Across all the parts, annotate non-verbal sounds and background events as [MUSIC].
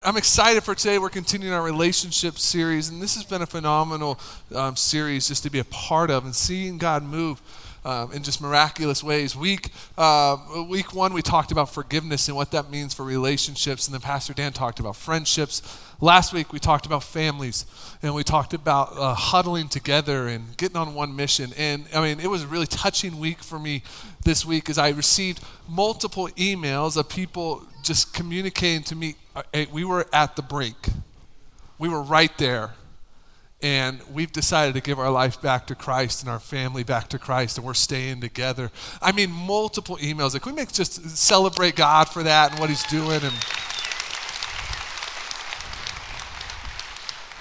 I'm excited for today. We're continuing our relationship series, and this has been a phenomenal um, series just to be a part of and seeing God move um, in just miraculous ways. Week uh, week one, we talked about forgiveness and what that means for relationships, and then Pastor Dan talked about friendships. Last week, we talked about families, and we talked about uh, huddling together and getting on one mission. And I mean, it was a really touching week for me this week as I received multiple emails of people just communicating to me. We were at the brink, we were right there. And we've decided to give our life back to Christ and our family back to Christ, and we're staying together. I mean, multiple emails. Like, we make just celebrate God for that and what He's doing. And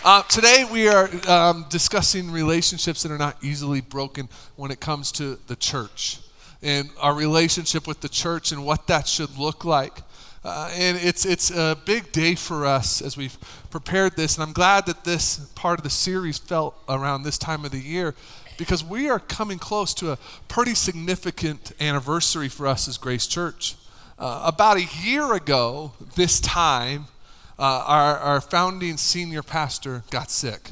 Uh, today we are um, discussing relationships that are not easily broken when it comes to the church and our relationship with the church and what that should look like. Uh, and it's, it's a big day for us as we've prepared this. And I'm glad that this part of the series felt around this time of the year because we are coming close to a pretty significant anniversary for us as Grace Church. Uh, about a year ago, this time, uh, our, our founding senior pastor got sick.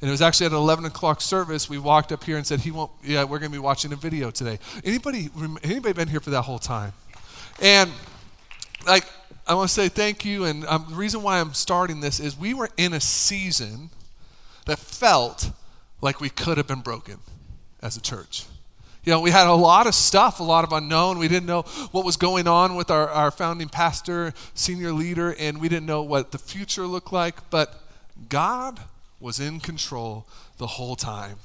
And it was actually at an 11 o'clock service. We walked up here and said, "He won't. Yeah, we're going to be watching a video today." Anybody? Anybody been here for that whole time? And like, I want to say thank you. And um, the reason why I'm starting this is we were in a season that felt like we could have been broken as a church. You know, we had a lot of stuff, a lot of unknown. We didn't know what was going on with our, our founding pastor, senior leader, and we didn't know what the future looked like. But God was in control the whole time.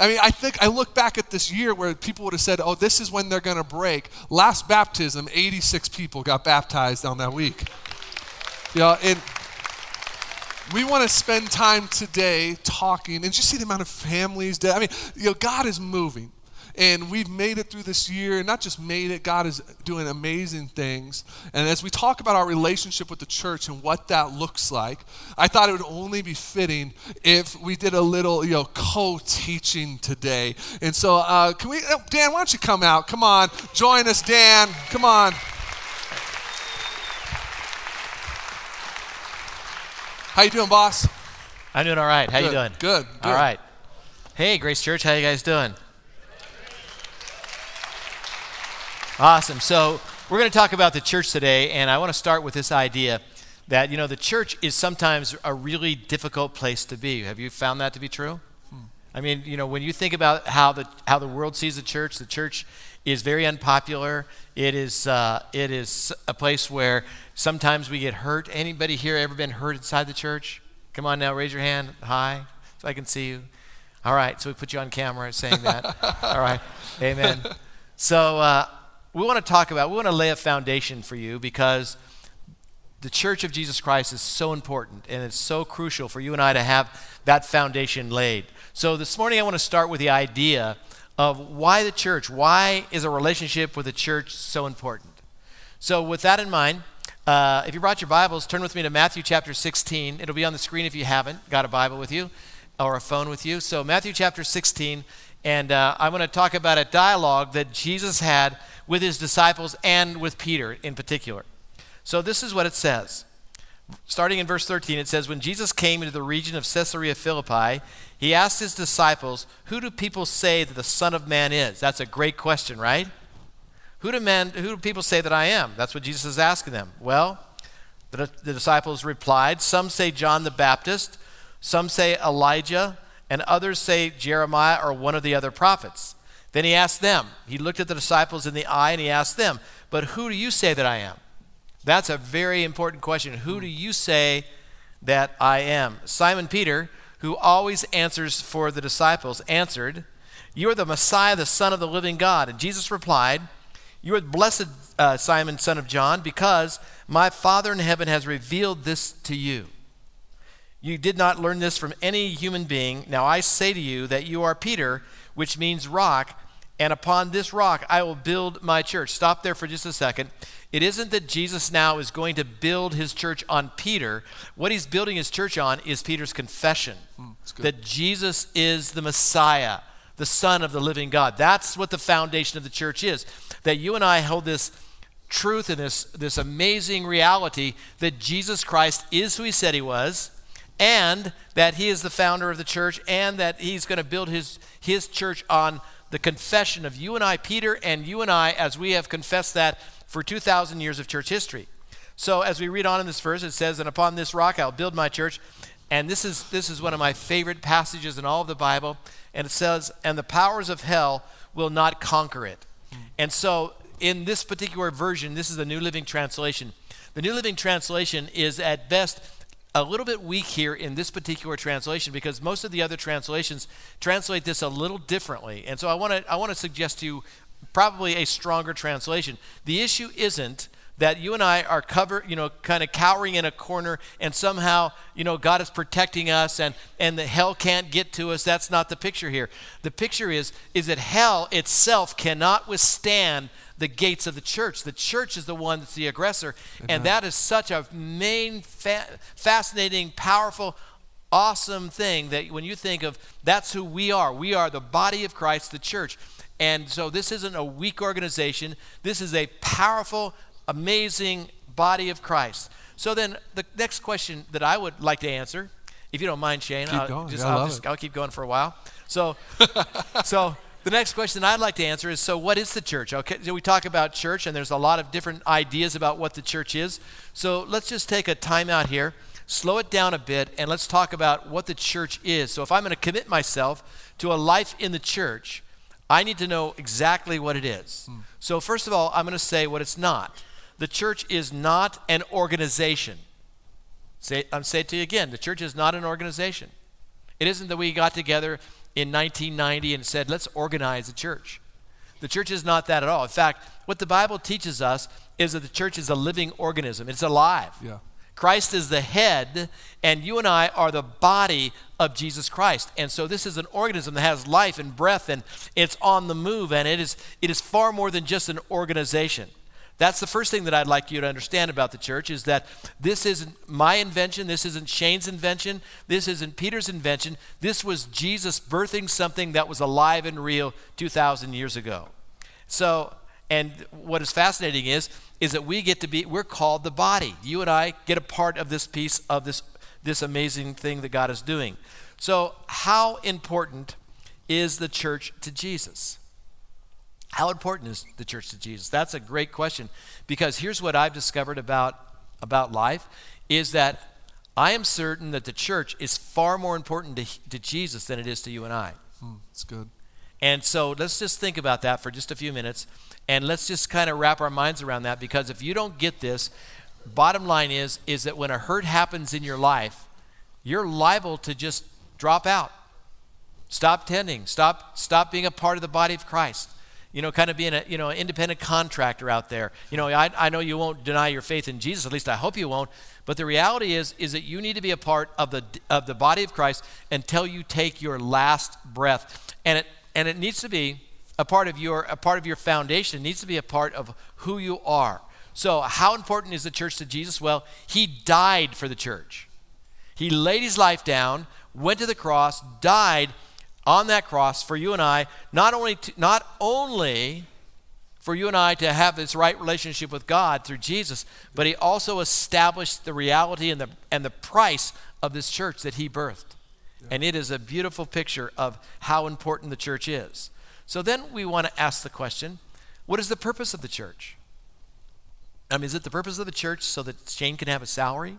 I mean, I think I look back at this year where people would have said, oh, this is when they're going to break. Last baptism, 86 people got baptized on that week. You know, and we want to spend time today talking and just see the amount of families. That, I mean, you know, God is moving. And we've made it through this year, and not just made it, God is doing amazing things. And as we talk about our relationship with the church and what that looks like, I thought it would only be fitting if we did a little, you know, co-teaching today. And so, uh, can we, oh, Dan, why don't you come out? Come on, join us, Dan. Come on. How you doing, boss? I'm doing all right. How good, you doing? Good, good. All right. Hey, Grace Church, how you guys doing? Awesome. So, we're going to talk about the church today, and I want to start with this idea that, you know, the church is sometimes a really difficult place to be. Have you found that to be true? Hmm. I mean, you know, when you think about how the, how the world sees the church, the church is very unpopular. It is, uh, it is a place where sometimes we get hurt. Anybody here ever been hurt inside the church? Come on now, raise your hand. high so I can see you. All right, so we put you on camera saying that. [LAUGHS] All right, amen. So, uh, we want to talk about, we want to lay a foundation for you because the church of Jesus Christ is so important and it's so crucial for you and I to have that foundation laid. So this morning I want to start with the idea of why the church, why is a relationship with the church so important? So with that in mind, uh, if you brought your Bibles, turn with me to Matthew chapter 16. It'll be on the screen if you haven't got a Bible with you or a phone with you. So Matthew chapter 16, and uh, I'm going to talk about a dialogue that Jesus had with his disciples and with Peter in particular. So this is what it says. Starting in verse 13, it says, When Jesus came into the region of Caesarea Philippi, he asked his disciples, Who do people say that the Son of Man is? That's a great question, right? Who do, men, who do people say that I am? That's what Jesus is asking them. Well, the, the disciples replied, Some say John the Baptist, some say Elijah, and others say Jeremiah or one of the other prophets. Then he asked them, he looked at the disciples in the eye and he asked them, But who do you say that I am? That's a very important question. Who do you say that I am? Simon Peter, who always answers for the disciples, answered, You are the Messiah, the Son of the living God. And Jesus replied, You are blessed, uh, Simon, son of John, because my Father in heaven has revealed this to you. You did not learn this from any human being. Now I say to you that you are Peter which means rock, and upon this rock I will build my church. Stop there for just a second. It isn't that Jesus now is going to build his church on Peter. What he's building his church on is Peter's confession mm, that Jesus is the Messiah, the Son of the living God. That's what the foundation of the church is. That you and I hold this truth and this, this amazing reality that Jesus Christ is who he said he was, and that he is the founder of the church, and that he's going to build his, his church on the confession of you and I, Peter, and you and I, as we have confessed that for 2,000 years of church history. So as we read on in this verse, it says, And upon this rock I'll build my church. And this is, this is one of my favorite passages in all of the Bible. And it says, And the powers of hell will not conquer it. And so in this particular version, this is the New Living Translation. The New Living Translation is at best a little bit weak here in this particular translation because most of the other translations translate this a little differently. And so I want to I want to suggest to you probably a stronger translation. The issue isn't that you and I are covered, you know, kind of cowering in a corner and somehow, you know, God is protecting us and, and the hell can't get to us. That's not the picture here. The picture is, is that hell itself cannot withstand the gates of the church. The church is the one that's the aggressor. And mm-hmm. that is such a main, fa- fascinating, powerful, awesome thing that when you think of that's who we are. We are the body of Christ, the church. And so this isn't a weak organization. This is a powerful, amazing body of Christ. So then the next question that I would like to answer, if you don't mind, Shane, Keep I'll, going. just, Yeah, I'll, just. I'll keep going for a while. So, [LAUGHS] so the next question I'd like to answer is: So, what is the church? Okay, so we talk about church, and there's a lot of different ideas about what the church is. So let's just take a time out here, slow it down a bit, and let's talk about what the church is. So, if I'm going to commit myself to a life in the church, I need to know exactly what it is. Hmm. So, first of all, I'm going to say what it's not. The church is not an organization. Say, I'm saying to you again the church is not an organization. It isn't that we got together in 1990 and said, let's organize a church. The church is not that at all. In fact, what the Bible teaches us is that the church is a living organism, it's alive. Yeah. Christ is the head, and you and I are the body of Jesus Christ. And so this is an organism that has life and breath, and it's on the move, and it is, it is far more than just an organization. That's the first thing that I'd like you to understand about the church is that this isn't my invention, this isn't Shane's invention, this isn't Peter's invention. This was Jesus birthing something that was alive and real 2,000 years ago. So, and what is fascinating is, is that we get to be, we're called the body. You and I get a part of this piece of this, this amazing thing that God is doing. So, how important is the church to Jesus? How important is the church to Jesus? That's a great question because here's what I've discovered about, about life is that I am certain that the church is far more important to, to Jesus than it is to you and I. Hmm, it's good. And so let's just think about that for just a few minutes and let's just kind of wrap our minds around that because if you don't get this, bottom line is is that when a hurt happens in your life, you're liable to just drop out. Stop tending, stop stop being a part of the body of Christ. You know, kind of being a you know an independent contractor out there. You know, I, I know you won't deny your faith in Jesus. At least I hope you won't. But the reality is is that you need to be a part of the of the body of Christ until you take your last breath. And it and it needs to be a part of your a part of your foundation. It needs to be a part of who you are. So, how important is the church to Jesus? Well, he died for the church. He laid his life down, went to the cross, died on that cross for you and I, not only to, not only for you and I to have this right relationship with God through Jesus, but he also established the reality and the and the price of this church that he birthed. And it is a beautiful picture of how important the church is. So then we want to ask the question, what is the purpose of the church? I mean, is it the purpose of the church so that Shane can have a salary?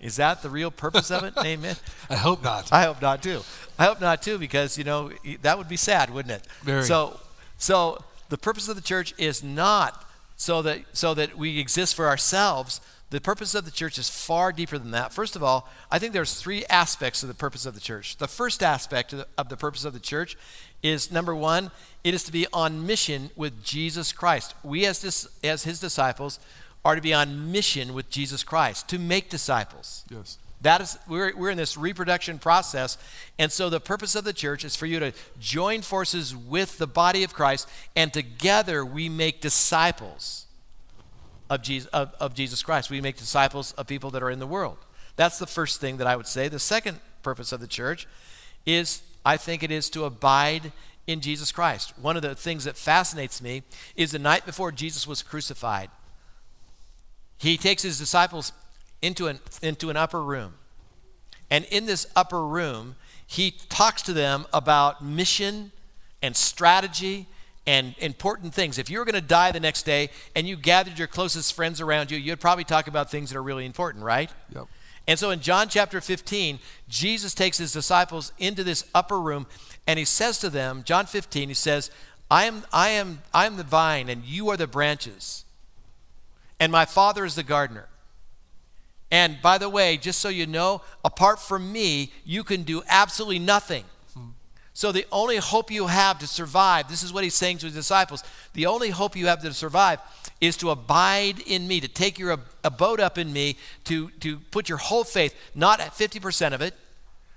Is that the real purpose of it? [LAUGHS] Amen. I hope not. I hope not too. I hope not too because you know that would be sad, wouldn't it? Very. So, so the purpose of the church is not so that so that we exist for ourselves. The purpose of the church is far deeper than that. First of all, I think there's three aspects of the purpose of the church. The first aspect of the, of the purpose of the church is number one, it is to be on mission with Jesus Christ. We as dis, as His disciples are to be on mission with Jesus Christ to make disciples. Yes. That is, we're, we're in this reproduction process. And so the purpose of the church is for you to join forces with the body of Christ, and together we make disciples of Jesus, of, of Jesus Christ. We make disciples of people that are in the world. That's the first thing that I would say. The second purpose of the church is, I think it is to abide in Jesus Christ. One of the things that fascinates me is the night before Jesus was crucified. he takes his disciples into an, into an upper room. And in this upper room, he talks to them about mission and strategy and important things. If you were going to die the next day and you gathered your closest friends around you, you'd probably talk about things that are really important, right? Yep. And so in John chapter 15, Jesus takes his disciples into this upper room and he says to them, John 15, he says, I am, I am, I am the vine and you are the branches. And my father is the gardener. And by the way, just so you know, apart from me, you can do absolutely nothing. So the only hope you have to survive, this is what he's saying to his disciples, the only hope you have to survive is to abide in me, to take your abode up in me, to, to put your whole faith, not at 50% of it,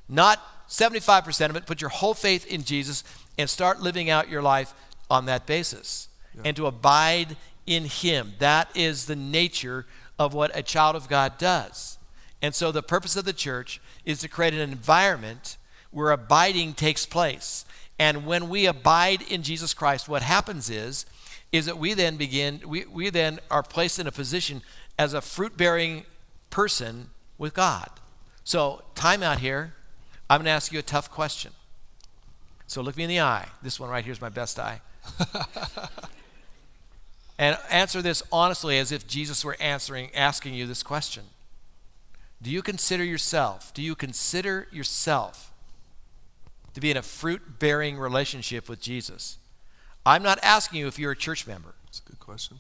not 75% of it, put your whole faith in Jesus and start living out your life on that basis. Yeah. And to abide in him. That is the nature of what a child of God does. And so the purpose of the church is to create an environment where abiding takes place. And when we abide in Jesus Christ, what happens is, is that we then begin, we, we then are placed in a position as a fruit bearing person with God. So, time out here. I'm going to ask you a tough question. So, look me in the eye. This one right here is my best eye. [LAUGHS] and answer this honestly as if Jesus were answering, asking you this question. Do you consider yourself, do you consider yourself to be in a fruit bearing relationship with Jesus? I'm not asking you if you're a church member. That's a good question.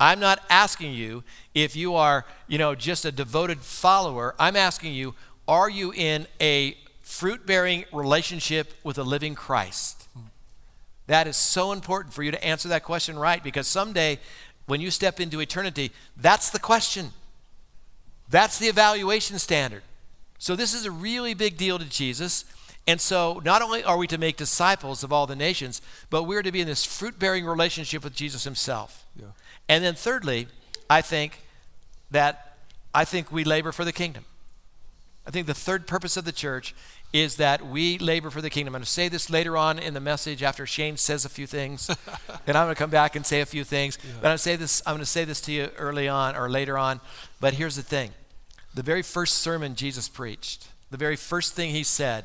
I'm not asking you if you are, you know, just a devoted follower. I'm asking you, are you in a fruit bearing relationship with a living Christ? That is so important for you to answer that question right because someday when you step into eternity, that's the question. That's the evaluation standard. So, this is a really big deal to Jesus. And so, not only are we to make disciples of all the nations, but we're to be in this fruit bearing relationship with Jesus himself. Yeah. And then, thirdly, I think that I think we labor for the kingdom. I think the third purpose of the church is that we labor for the kingdom. I'm going to say this later on in the message after Shane says a few things, [LAUGHS] and I'm going to come back and say a few things. Yeah. But I'm going to say this. I'm going to say this to you early on or later on. But here's the thing: the very first sermon Jesus preached, the very first thing he said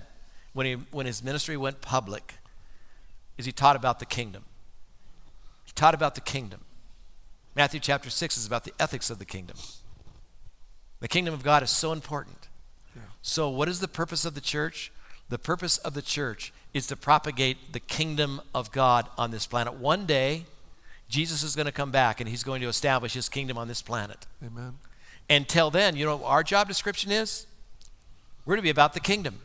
when, he, when his ministry went public is he taught about the kingdom. He taught about the kingdom. Matthew chapter 6 is about the ethics of the kingdom. The kingdom of God is so important. So, what is the purpose of the church? The purpose of the church is to propagate the kingdom of God on this planet. One day, Jesus is going to come back and he's going to establish his kingdom on this planet. Amen. Until then, you know what our job description is? We're to be about the kingdom.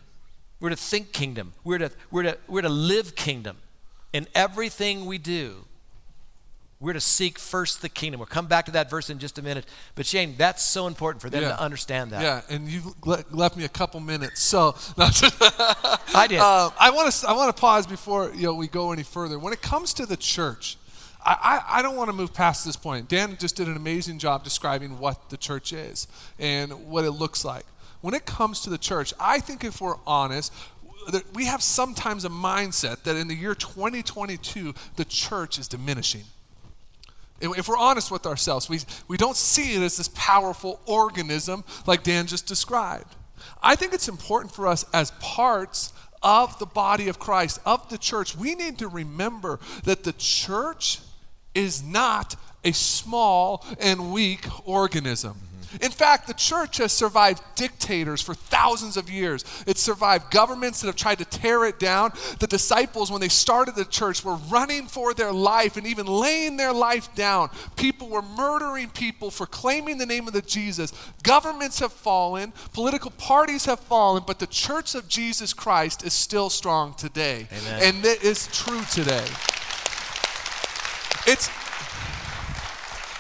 We're to think kingdom. We're to, we're to, we're to live kingdom. In everything we do, we're to seek first the kingdom. We'll come back to that verse in just a minute. But Shane, that's so important for them yeah. to understand that. Yeah, and you left me a couple minutes, so [LAUGHS] [LAUGHS] I did. Uh, I want to I want to pause before you know we go any further. When it comes to the church, I, I, I don't want to move past this point. Dan just did an amazing job describing what the church is and what it looks like when it comes to the church, I think if we're honest, we have sometimes a mindset that in the year 2022, the church is diminishing. If we're honest with ourselves, we, we don't see it as this powerful organism like Dan just described. I think it's important for us as parts of the body of Christ, of the church, we need to remember that the church is not a small and weak organism. In fact, the church has survived dictators for thousands of years. It's survived governments that have tried to tear it down. The disciples, when they started the church, were running for their life and even laying their life down. People were murdering people for claiming the name of the Jesus. Governments have fallen, political parties have fallen, but the church of Jesus Christ is still strong today. Amen. And it is true today. It's,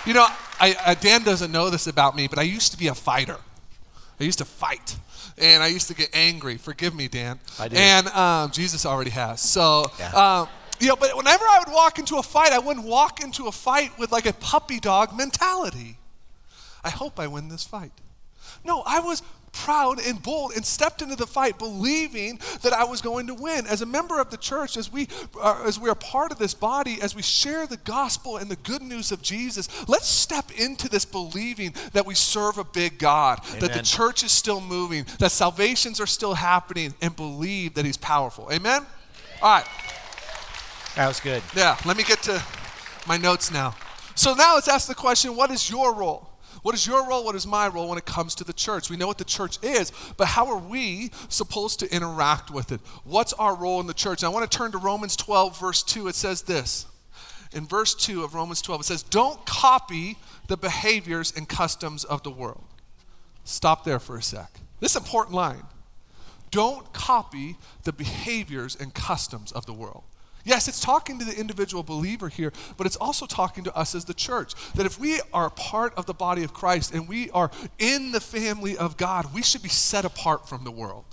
you know, I, I, Dan doesn't know this about me, but I used to be a fighter. I used to fight, and I used to get angry. Forgive me, Dan. I do. And um, Jesus already has. So, yeah. um, you know, but whenever I would walk into a fight, I wouldn't walk into a fight with like a puppy dog mentality. I hope I win this fight. No, I was proud and bold and stepped into the fight believing that I was going to win. As a member of the church, as we are, as we are part of this body, as we share the gospel and the good news of Jesus, let's step into this believing that we serve a big God, Amen. that the church is still moving, that salvations are still happening, and believe that He's powerful. Amen? All right. That was good. Yeah, let me get to my notes now. So now let's ask the question what is your role? What is your role? What is my role when it comes to the church? We know what the church is, but how are we supposed to interact with it? What's our role in the church? And I want to turn to Romans 12, verse 2. It says this. In verse 2 of Romans 12, it says, Don't copy the behaviors and customs of the world. Stop there for a sec. This is an important line. Don't copy the behaviors and customs of the world. Yes, it's talking to the individual believer here, but it's also talking to us as the church. That if we are part of the body of Christ and we are in the family of God, we should be set apart from the world.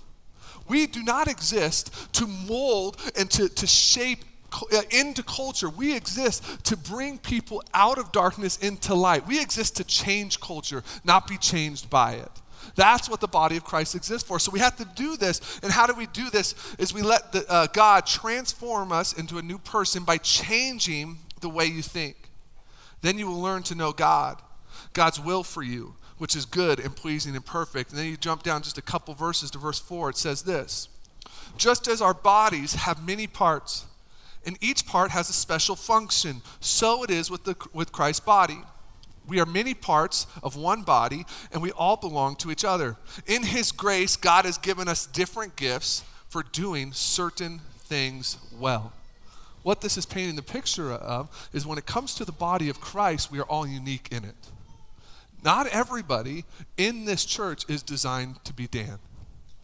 We do not exist to mold and to, to shape uh, into culture. We exist to bring people out of darkness into light. We exist to change culture, not be changed by it. That's what the body of Christ exists for. So we have to do this. And how do we do this? Is we let the, uh, God transform us into a new person by changing the way you think. Then you will learn to know God, God's will for you, which is good and pleasing and perfect. And then you jump down just a couple verses to verse 4. It says this Just as our bodies have many parts, and each part has a special function, so it is with, the, with Christ's body. We are many parts of one body, and we all belong to each other. In His grace, God has given us different gifts for doing certain things well. What this is painting the picture of is when it comes to the body of Christ, we are all unique in it. Not everybody in this church is designed to be Dan.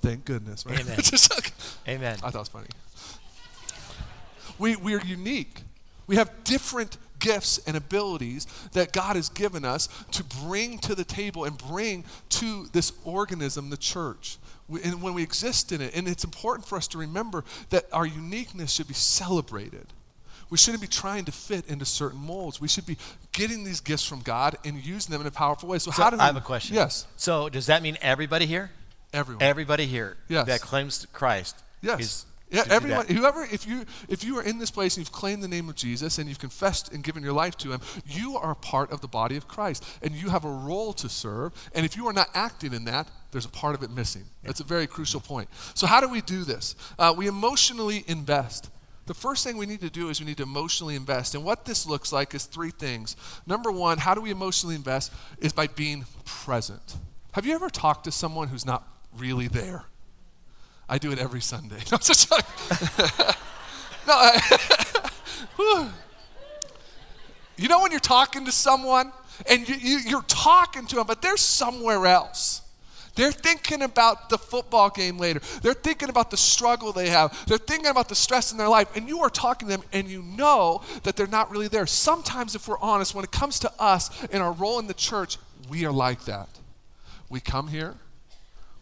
Thank goodness, right? Amen. [LAUGHS] like, Amen. I thought it was funny. We, we are unique. We have different gifts and abilities that God has given us to bring to the table and bring to this organism, the church. And when we exist in it, and it's important for us to remember that our uniqueness should be celebrated. We shouldn't be trying to fit into certain molds. We should be getting these gifts from God and using them in a powerful way. So, so how do I have a question. Yes. So, does that mean everybody here? Everyone. Everybody here yes. that claims Christ yes. is yeah, everyone, whoever, if you if you are in this place and you've claimed the name of Jesus and you've confessed and given your life to Him, you are a part of the body of Christ, and you have a role to serve. And if you are not acting in that, there's a part of it missing. That's a very crucial point. So how do we do this? Uh, we emotionally invest. The first thing we need to do is we need to emotionally invest. And what this looks like is three things. Number one, how do we emotionally invest? Is by being present. Have you ever talked to someone who's not really there? I do it every Sunday. [LAUGHS] No, just like, [LAUGHS] no I, [LAUGHS] you know when you're talking to someone and you, you, you're talking to them, but they're somewhere else. They're thinking about the football game later. They're thinking about the struggle they have. They're thinking about the stress in their life. And you are talking to them and you know that they're not really there. Sometimes, if we're honest, when it comes to us and our role in the church, we are like that. We come here,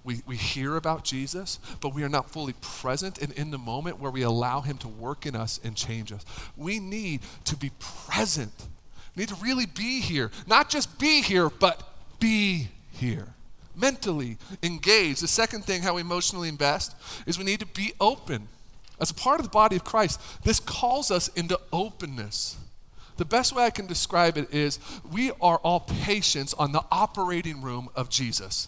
we, we hear about Jesus, but we are not fully present and in the moment where we allow Him to work in us and change us. We need to be present. We need to really be here. Not just be here, but be here. Mentally engaged. The second thing, how we emotionally invest, is we need to be open. As a part of the body of Christ, this calls us into openness. The best way I can describe it is we are all patients on the operating room of Jesus.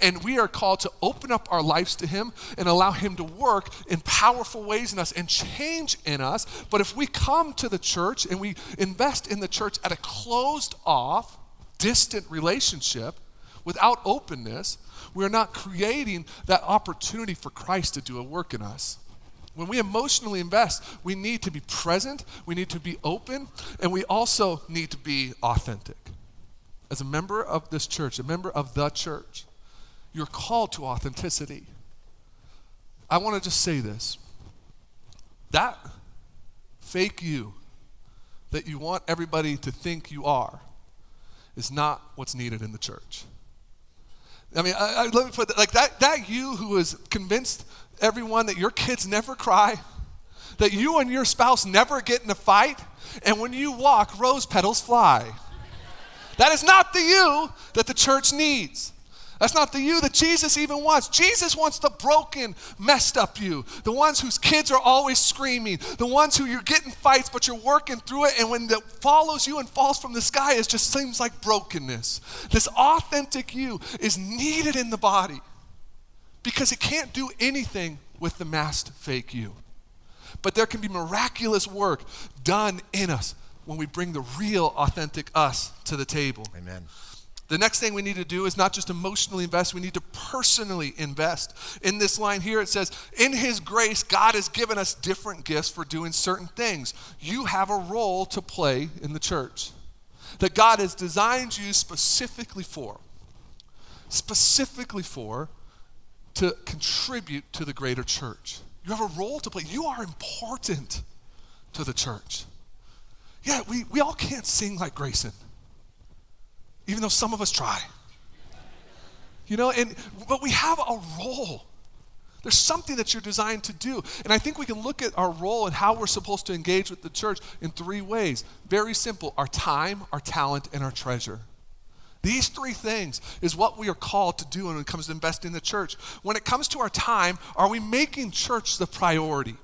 And we are called to open up our lives to Him and allow Him to work in powerful ways in us and change in us. But if we come to the church and we invest in the church at a closed off, distant relationship without openness, we're not creating that opportunity for Christ to do a work in us. When we emotionally invest, we need to be present, we need to be open, and we also need to be authentic. As a member of this church, a member of the church, you're called to authenticity. I want to just say this. That fake you that you want everybody to think you are is not what's needed in the church. I mean, I, I, let me put that like that, that you who is convinced everyone that your kids never cry, that you and your spouse never get in a fight, and when you walk, rose petals fly. That is not the you that the church needs. That's not the you that Jesus even wants. Jesus wants the broken, messed up you. The ones whose kids are always screaming. The ones who you're getting fights, but you're working through it. And when it follows you and falls from the sky, it just seems like brokenness. This authentic you is needed in the body because it can't do anything with the masked fake you. But there can be miraculous work done in us when we bring the real, authentic us to the table. Amen. The next thing we need to do is not just emotionally invest, we need to personally invest. In this line here, it says, In His grace, God has given us different gifts for doing certain things. You have a role to play in the church that God has designed you specifically for. Specifically for to contribute to the greater church. You have a role to play. You are important to the church. Yeah, we, we all can't sing like Grayson even though some of us try. You know, and but we have a role. There's something that you're designed to do. And I think we can look at our role and how we're supposed to engage with the church in three ways. Very simple our time, our talent, and our treasure. These three things is what we are called to do when it comes to investing in the church. When it comes to our time, are we making church the priority?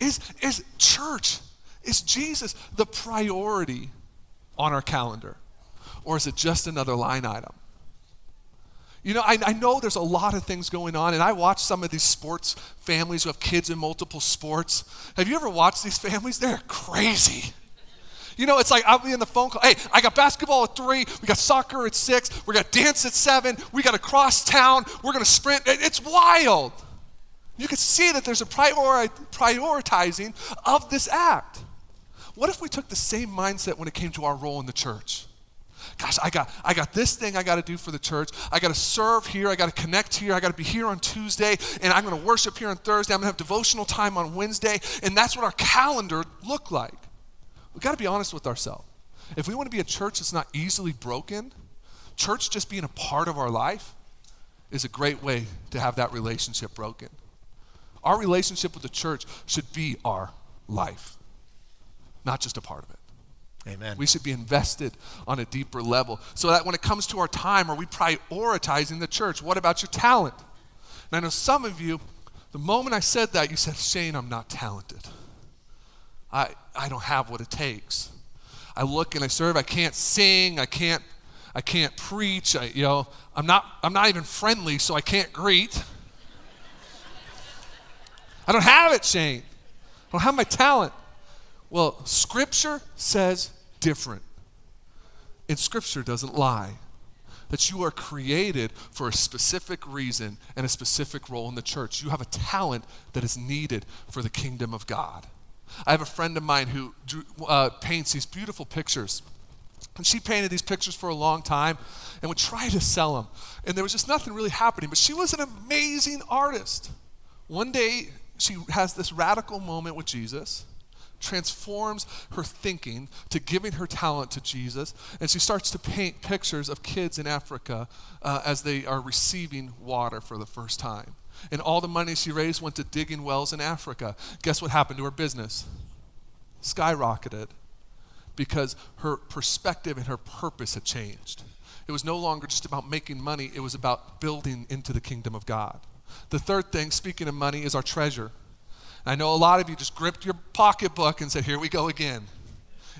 Is, is church, is Jesus the priority on our calendar? Or is it just another line item? You know, I, I, know there's a lot of things going on, and I watch some of these sports families who have kids in multiple sports. Have you ever watched these families? They're crazy. You know, it's like I'll be in the phone call. Hey, I got basketball at three. We got soccer at six. We got dance at seven. We got to cross town. We're going to sprint. It's wild. You can see that there's a priori- prioritizing of this act. What if we took the same mindset when it came to our role in the church? Gosh, I got, I got this thing I got to do for the church. I got to serve here. I got to connect here. I got to be here on Tuesday. And I'm going to worship here on Thursday. I'm going to have devotional time on Wednesday. And that's what our calendar looked like. We've got to be honest with ourselves. If we want to be a church that's not easily broken, church just being a part of our life is a great way to have that relationship broken. Our relationship with the church should be our life, not just a part of it. Amen. We should be invested on a deeper level. So that when it comes to our time, are we prioritizing the church? What about your talent? And I know some of you, the moment I said that, you said, Shane, I'm not talented. I, I don't have what it takes. I look and I serve, I can't sing, I can't, I can't preach, I, you know, I'm not, I'm not even friendly, so I can't greet. [LAUGHS] I don't have it, Shane. I don't have my talent. Well, Scripture says different. And Scripture doesn't lie. That you are created for a specific reason and a specific role in the church. You have a talent that is needed for the kingdom of God. I have a friend of mine who uh, paints these beautiful pictures. And she painted these pictures for a long time and would try to sell them. And there was just nothing really happening. But she was an amazing artist. One day, she has this radical moment with Jesus transforms her thinking to giving her talent to Jesus, and she starts to paint pictures of kids in Africa uh, as they are receiving water for the first time. And all the money she raised went to digging wells in Africa. Guess what happened to her business? Skyrocketed because her perspective and her purpose had changed. It was no longer just about making money, it was about building into the kingdom of God. The third thing, speaking of money, is our treasure. I know a lot of you just gripped your pocketbook and said, Here we go again.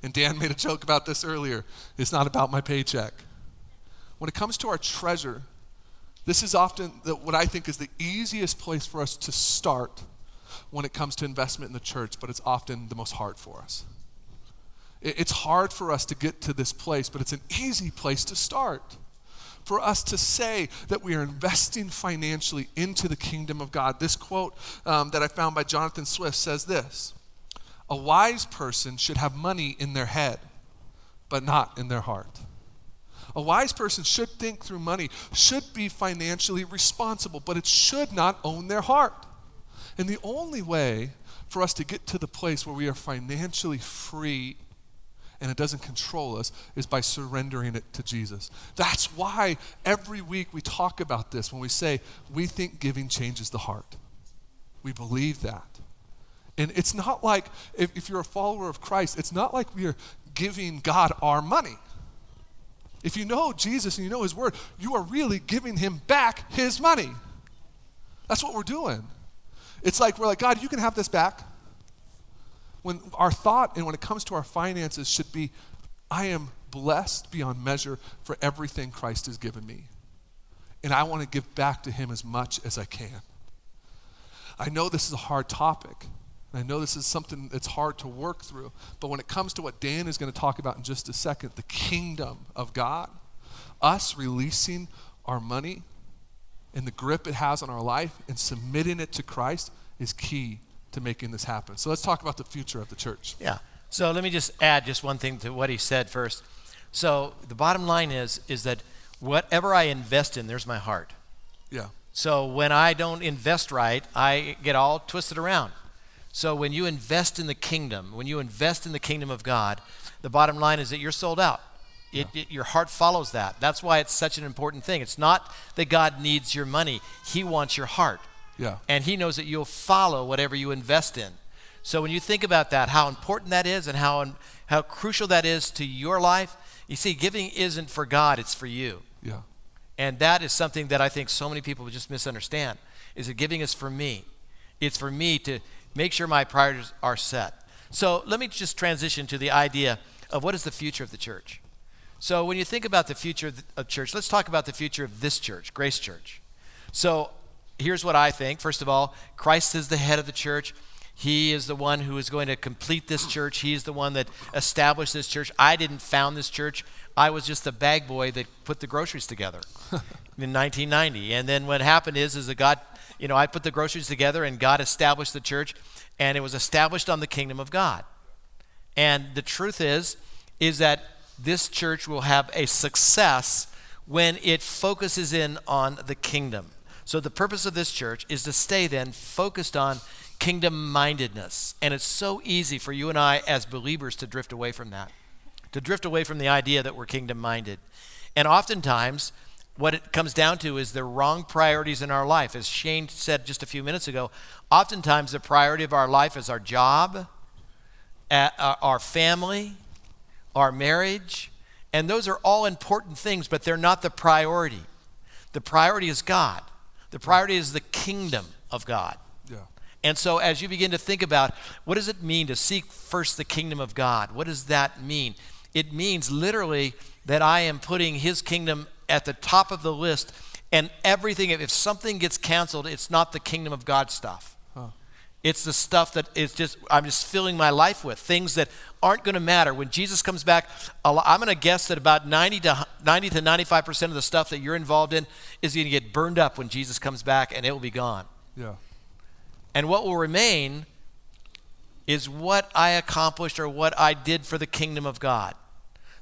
And Dan made a joke about this earlier. It's not about my paycheck. When it comes to our treasure, this is often the, what I think is the easiest place for us to start when it comes to investment in the church, but it's often the most hard for us. It, it's hard for us to get to this place, but it's an easy place to start for us to say that we are investing financially into the kingdom of God. This quote um, that I found by Jonathan Swift says this A wise person should have money in their head, but not in their heart. A wise person should think through money, should be financially responsible, but it should not own their heart. And the only way for us to get to the place where we are financially free and it doesn't control us is by surrendering it to Jesus. That's why every week we talk about this when we say we think giving changes the heart. We believe that. And it's not like, if, if you're a follower of Christ, it's not like we are giving God our money. If you know Jesus and you know his word, you are really giving him back his money. That's what we're doing. It's like we're like, God, you can have this back. When our thought and when it comes to our finances should be, I am blessed beyond measure for everything Christ has given me. And I want to give back to him as much as I can. I know this is a hard topic. I know this is something that's hard to work through. But when it comes to what Dan is going to talk about in just a second, the kingdom of God, us releasing our money and the grip it has on our life and submitting it to Christ is key to making this happen. So let's talk about the future of the church. Yeah. So let me just add just one thing to what he said first. So the bottom line is is that whatever I invest in, there's my heart. Yeah. So when I don't invest right, I get all twisted around. So when you invest in the kingdom, when you invest in the kingdom of God, the bottom line is that you're sold out. It, yeah. it, your heart follows that. That's why it's such an important thing. It's not that God needs your money, He wants your heart. Yeah. And He knows that you'll follow whatever you invest in. So when you think about that, how important that is and how, how crucial that is to your life, you see, giving isn't for God, it's for you. Yeah. And that is something that I think so many people just misunderstand, is that giving is for me. It's for me to make sure my priorities are set. So let me just transition to the idea of what is the future of the church. So when you think about the future of, the, of church, let's talk about the future of this church, Grace Church. So here's what I think. First of all, Christ is the head of the church. He is the one who is going to complete this church. He's the one that established this church. I didn't found this church. I was just the bag boy that put the groceries together [LAUGHS] in 1990. And then what happened is, is that God, you know, I put the groceries together and God established the church, and it was established on the kingdom of God. And the truth is, is that this church will have a success when it focuses in on the kingdom. So the purpose of this church is to stay then focused on kingdom mindedness. And it's so easy for you and I as believers to drift away from that, to drift away from the idea that we're kingdom minded. And oftentimes, what it comes down to is the wrong priorities in our life. As Shane said just a few minutes ago, oftentimes the priority of our life is our job, our family, our marriage, and those are all important things, but they're not the priority. The priority is God. The priority is the kingdom of God. Yeah. And so, as you begin to think about what does it mean to seek first the kingdom of God, what does that mean? It means literally that I am putting His kingdom at the top of the list, and everything, if something gets canceled, it's not the kingdom of God stuff. It's the stuff that is just, I'm just filling my life with, things that aren't going to matter. When Jesus comes back, I'm going to guess that about 90 to, 90 to 95% of the stuff that you're involved in is going to get burned up when Jesus comes back, and it will be gone. Yeah. And what will remain is what I accomplished or what I did for the kingdom of God.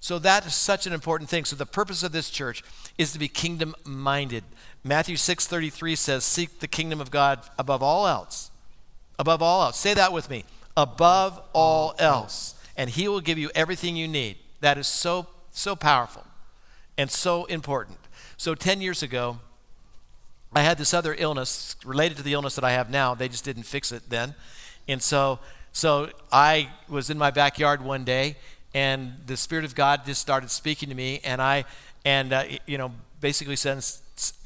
So that is such an important thing. So the purpose of this church is to be kingdom minded. Matthew 6:33 says, "Seek the kingdom of God above all else." Above all else. Say that with me. Above all else, and he will give you everything you need. That is so so powerful and so important. So 10 years ago, I had this other illness related to the illness that I have now. They just didn't fix it then. And so, so I was in my backyard one day, and the Spirit of God just started speaking to me, and I, and uh, you know, basically said,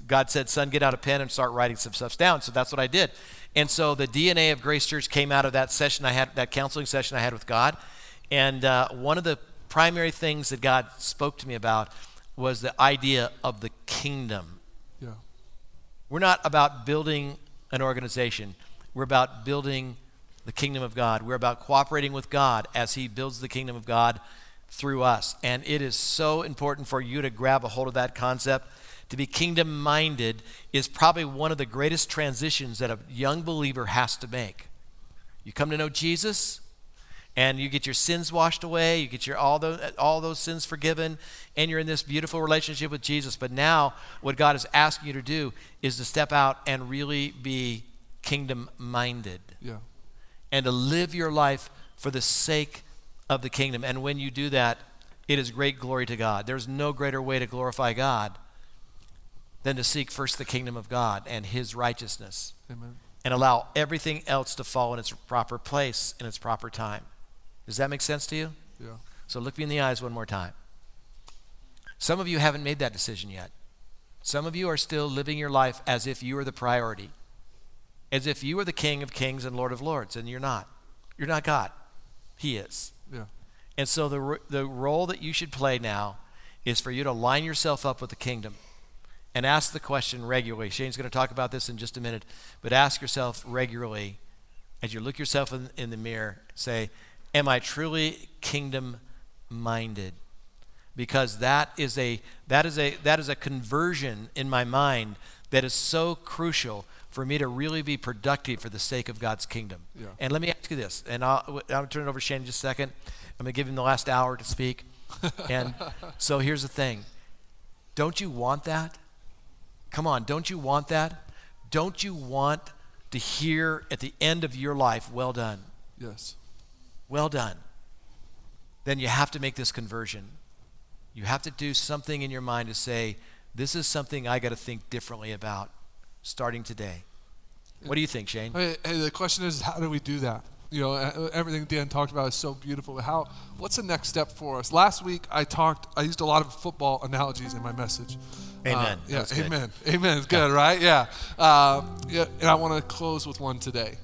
God said, "Son, get out a pen and start writing some stuff down." So that's what I did. And so the DNA of Grace Church came out of that session I had, that counseling session I had with God, and uh, one of the primary things that God spoke to me about was the idea of the kingdom Yeah. we're not about building an organization, we're about building the kingdom of God. We're about cooperating with God as He builds the kingdom of God through us. And it is so important for you to grab a hold of that concept. To be kingdom minded is probably one of the greatest transitions that a young believer has to make. You come to know Jesus, and you get your sins washed away, you get your all those all those sins forgiven, and you're in this beautiful relationship with Jesus. But now what God is asking you to do is to step out and really be kingdom minded. Yeah. And to live your life for the sake of the kingdom. And when you do that, it is great glory to God. There's no greater way to glorify God than to seek first the kingdom of God and his righteousness. Amen. And allow everything else to fall in its proper place in its proper time. Does that make sense to you? Yeah. So look me in the eyes one more time. Some of you haven't made that decision yet. Some of you are still living your life as if you are the priority, as if you are the King of kings and Lord of lords, and you're not. You're not God. He is. Yeah. And so the, the role that you should play now is for you to line yourself up with the kingdom and ask the question regularly. Shane's going to talk about this in just a minute, but ask yourself regularly as you look yourself in, in the mirror, say, Am I truly kingdom minded? Because that is a that is a that is a conversion in my mind that is so crucial for me to really be productive for the sake of God's kingdom. Yeah. And let me ask you this, and I'll, I'll turn it over to Shane in just a second. I'm going to give him the last hour to speak. [LAUGHS] and so here's the thing don't you want that? Come on, don't you want that? Don't you want to hear at the end of your life, well done? Yes. Well done. Then you have to make this conversion. You have to do something in your mind to say, this is something I got to think differently about starting today. What do you think, Shane? Hey, hey, the question is, how do we do that? You know, uh, everything Dan talked about is so beautiful. How? What's the next step for us? Last week, I talked. I used a lot of football analogies in my message. Amen. Uh, yeah. was good. Amen. Amen. It's good, right? Yeah. Uh, yeah. And I want to close with one today.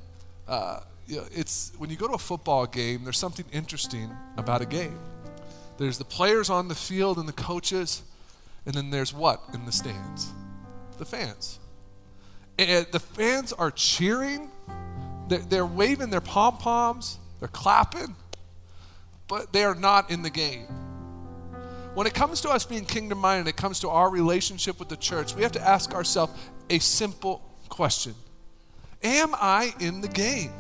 Uh, yeah, it's when you go to a football game. There's something interesting about a game. There's the players on the field and the coaches, and then there's what in the stands? The fans. And the fans are cheering. They're, they're waving their pom poms. They're clapping. But they are not in the game. When it comes to us being kingdom minded, it comes to our relationship with the church, we have to ask ourselves a simple question Am I in the game?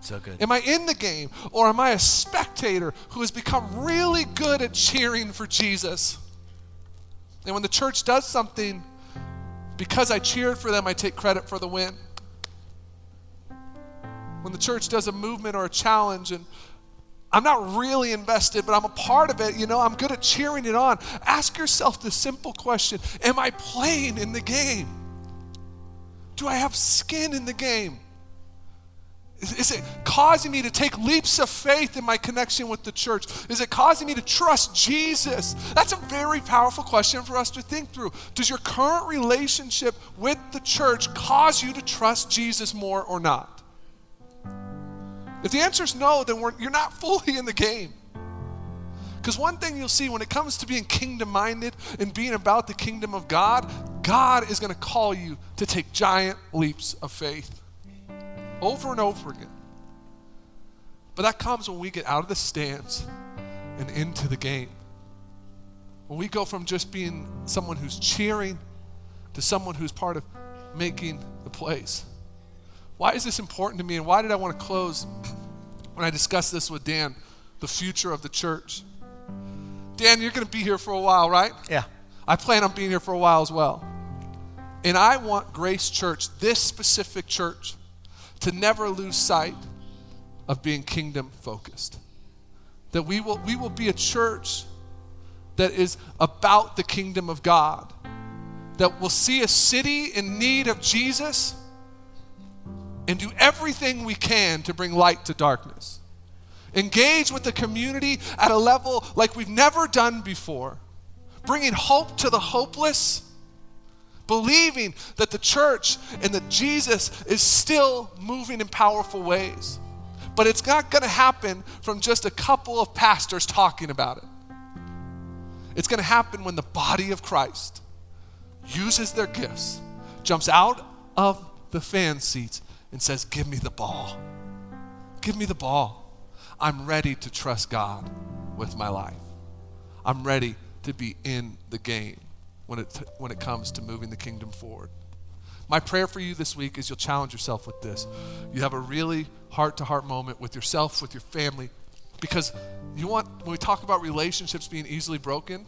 So good. Am I in the game? Or am I a spectator who has become really good at cheering for Jesus? And when the church does something, because I cheered for them, I take credit for the win. When the church does a movement or a challenge and I'm not really invested, but I'm a part of it, you know, I'm good at cheering it on. Ask yourself the simple question Am I playing in the game? Do I have skin in the game? Is, is it causing me to take leaps of faith in my connection with the church? Is it causing me to trust Jesus? That's a very powerful question for us to think through. Does your current relationship with the church cause you to trust Jesus more or not? If the answer is no, then you're not [LAUGHS] fully in the game. Because one thing you'll see when it comes to being kingdom minded and being about the kingdom of God, God is going to call you to take giant leaps of faith over and over again. But that comes when we get out of the stands and into the game. When we go from just being someone who's cheering to someone who's part of making the plays. Why is this important to me and why did I want to close when I discussed this with Dan, the future of the church? Dan, you're going to be here for a while, right? Yeah. I plan on being here for a while as well. And I want Grace Church, this specific church, to never lose sight of being kingdom focused. That we will, we will be a church that is about the kingdom of God, that will see a city in need of Jesus and do everything we can to bring light to darkness. Engage with the community at a level like we've never done before, bringing hope to the hopeless believing that the church and that Jesus is still moving in powerful ways. But it's not going to happen from just a couple of pastors talking about it. It's going to happen when the body of Christ uses their gifts, jumps out of the fan seats, and says, Give me the ball. Give me the ball. I'm ready to trust God with my life. I'm ready to be in the game when it, when it comes to moving the kingdom forward. My prayer for you this week is you'll challenge yourself with this. You have a really heart to heart moment with yourself, with your family, because you want, when we talk about relationships being easily broken,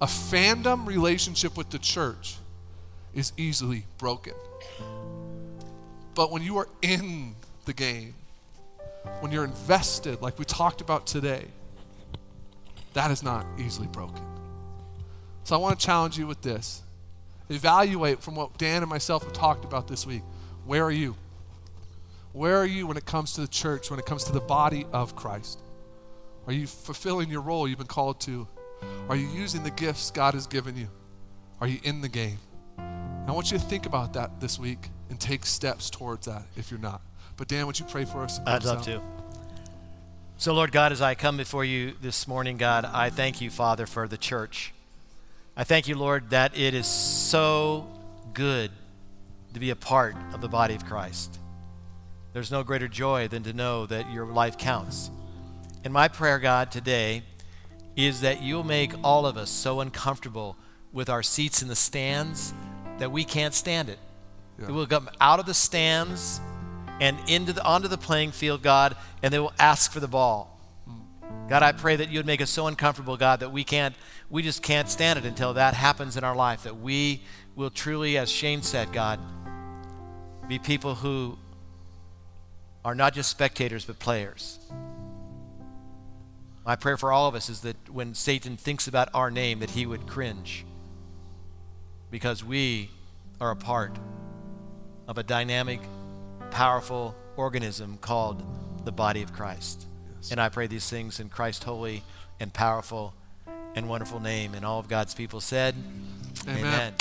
a fandom relationship with the church is easily broken. But when you are in the game, when you're invested, like we talked about today, that is not easily broken. So I want to challenge you with this. Evaluate from what Dan and myself have talked about this week. Where are you? Where are you when it comes to the church, when it comes to the body of Christ? Are you fulfilling your role you've been called to? Are you using the gifts God has given you? Are you in the game? I want you to think about that this week and take steps towards that if you're not. But Dan, would you pray for us? I'd love to. So, Lord God, as I come before you this morning, God, I thank you, Father, for the church. I thank you, Lord, that it is so good to be a part of the body of Christ. There's no greater joy than to know that your life counts. And my prayer, God, today is that you'll make all of us so uncomfortable with our seats in the stands that we can't stand it. Yeah. That we'll come out of the stands and into the, onto the playing field, God, and they will ask for the ball. God, I pray that you would make us so uncomfortable, God, that we can't, we just can't stand it until that happens in our life. That we will truly, as Shane said, God, be people who are not just spectators but players. My prayer for all of us is that when Satan thinks about our name, that he would cringe because we are a part of a dynamic powerful organism called the body of Christ. Yes. And I pray these things in Christ's holy and powerful and wonderful name. And all of God's people said, Amen. Amen.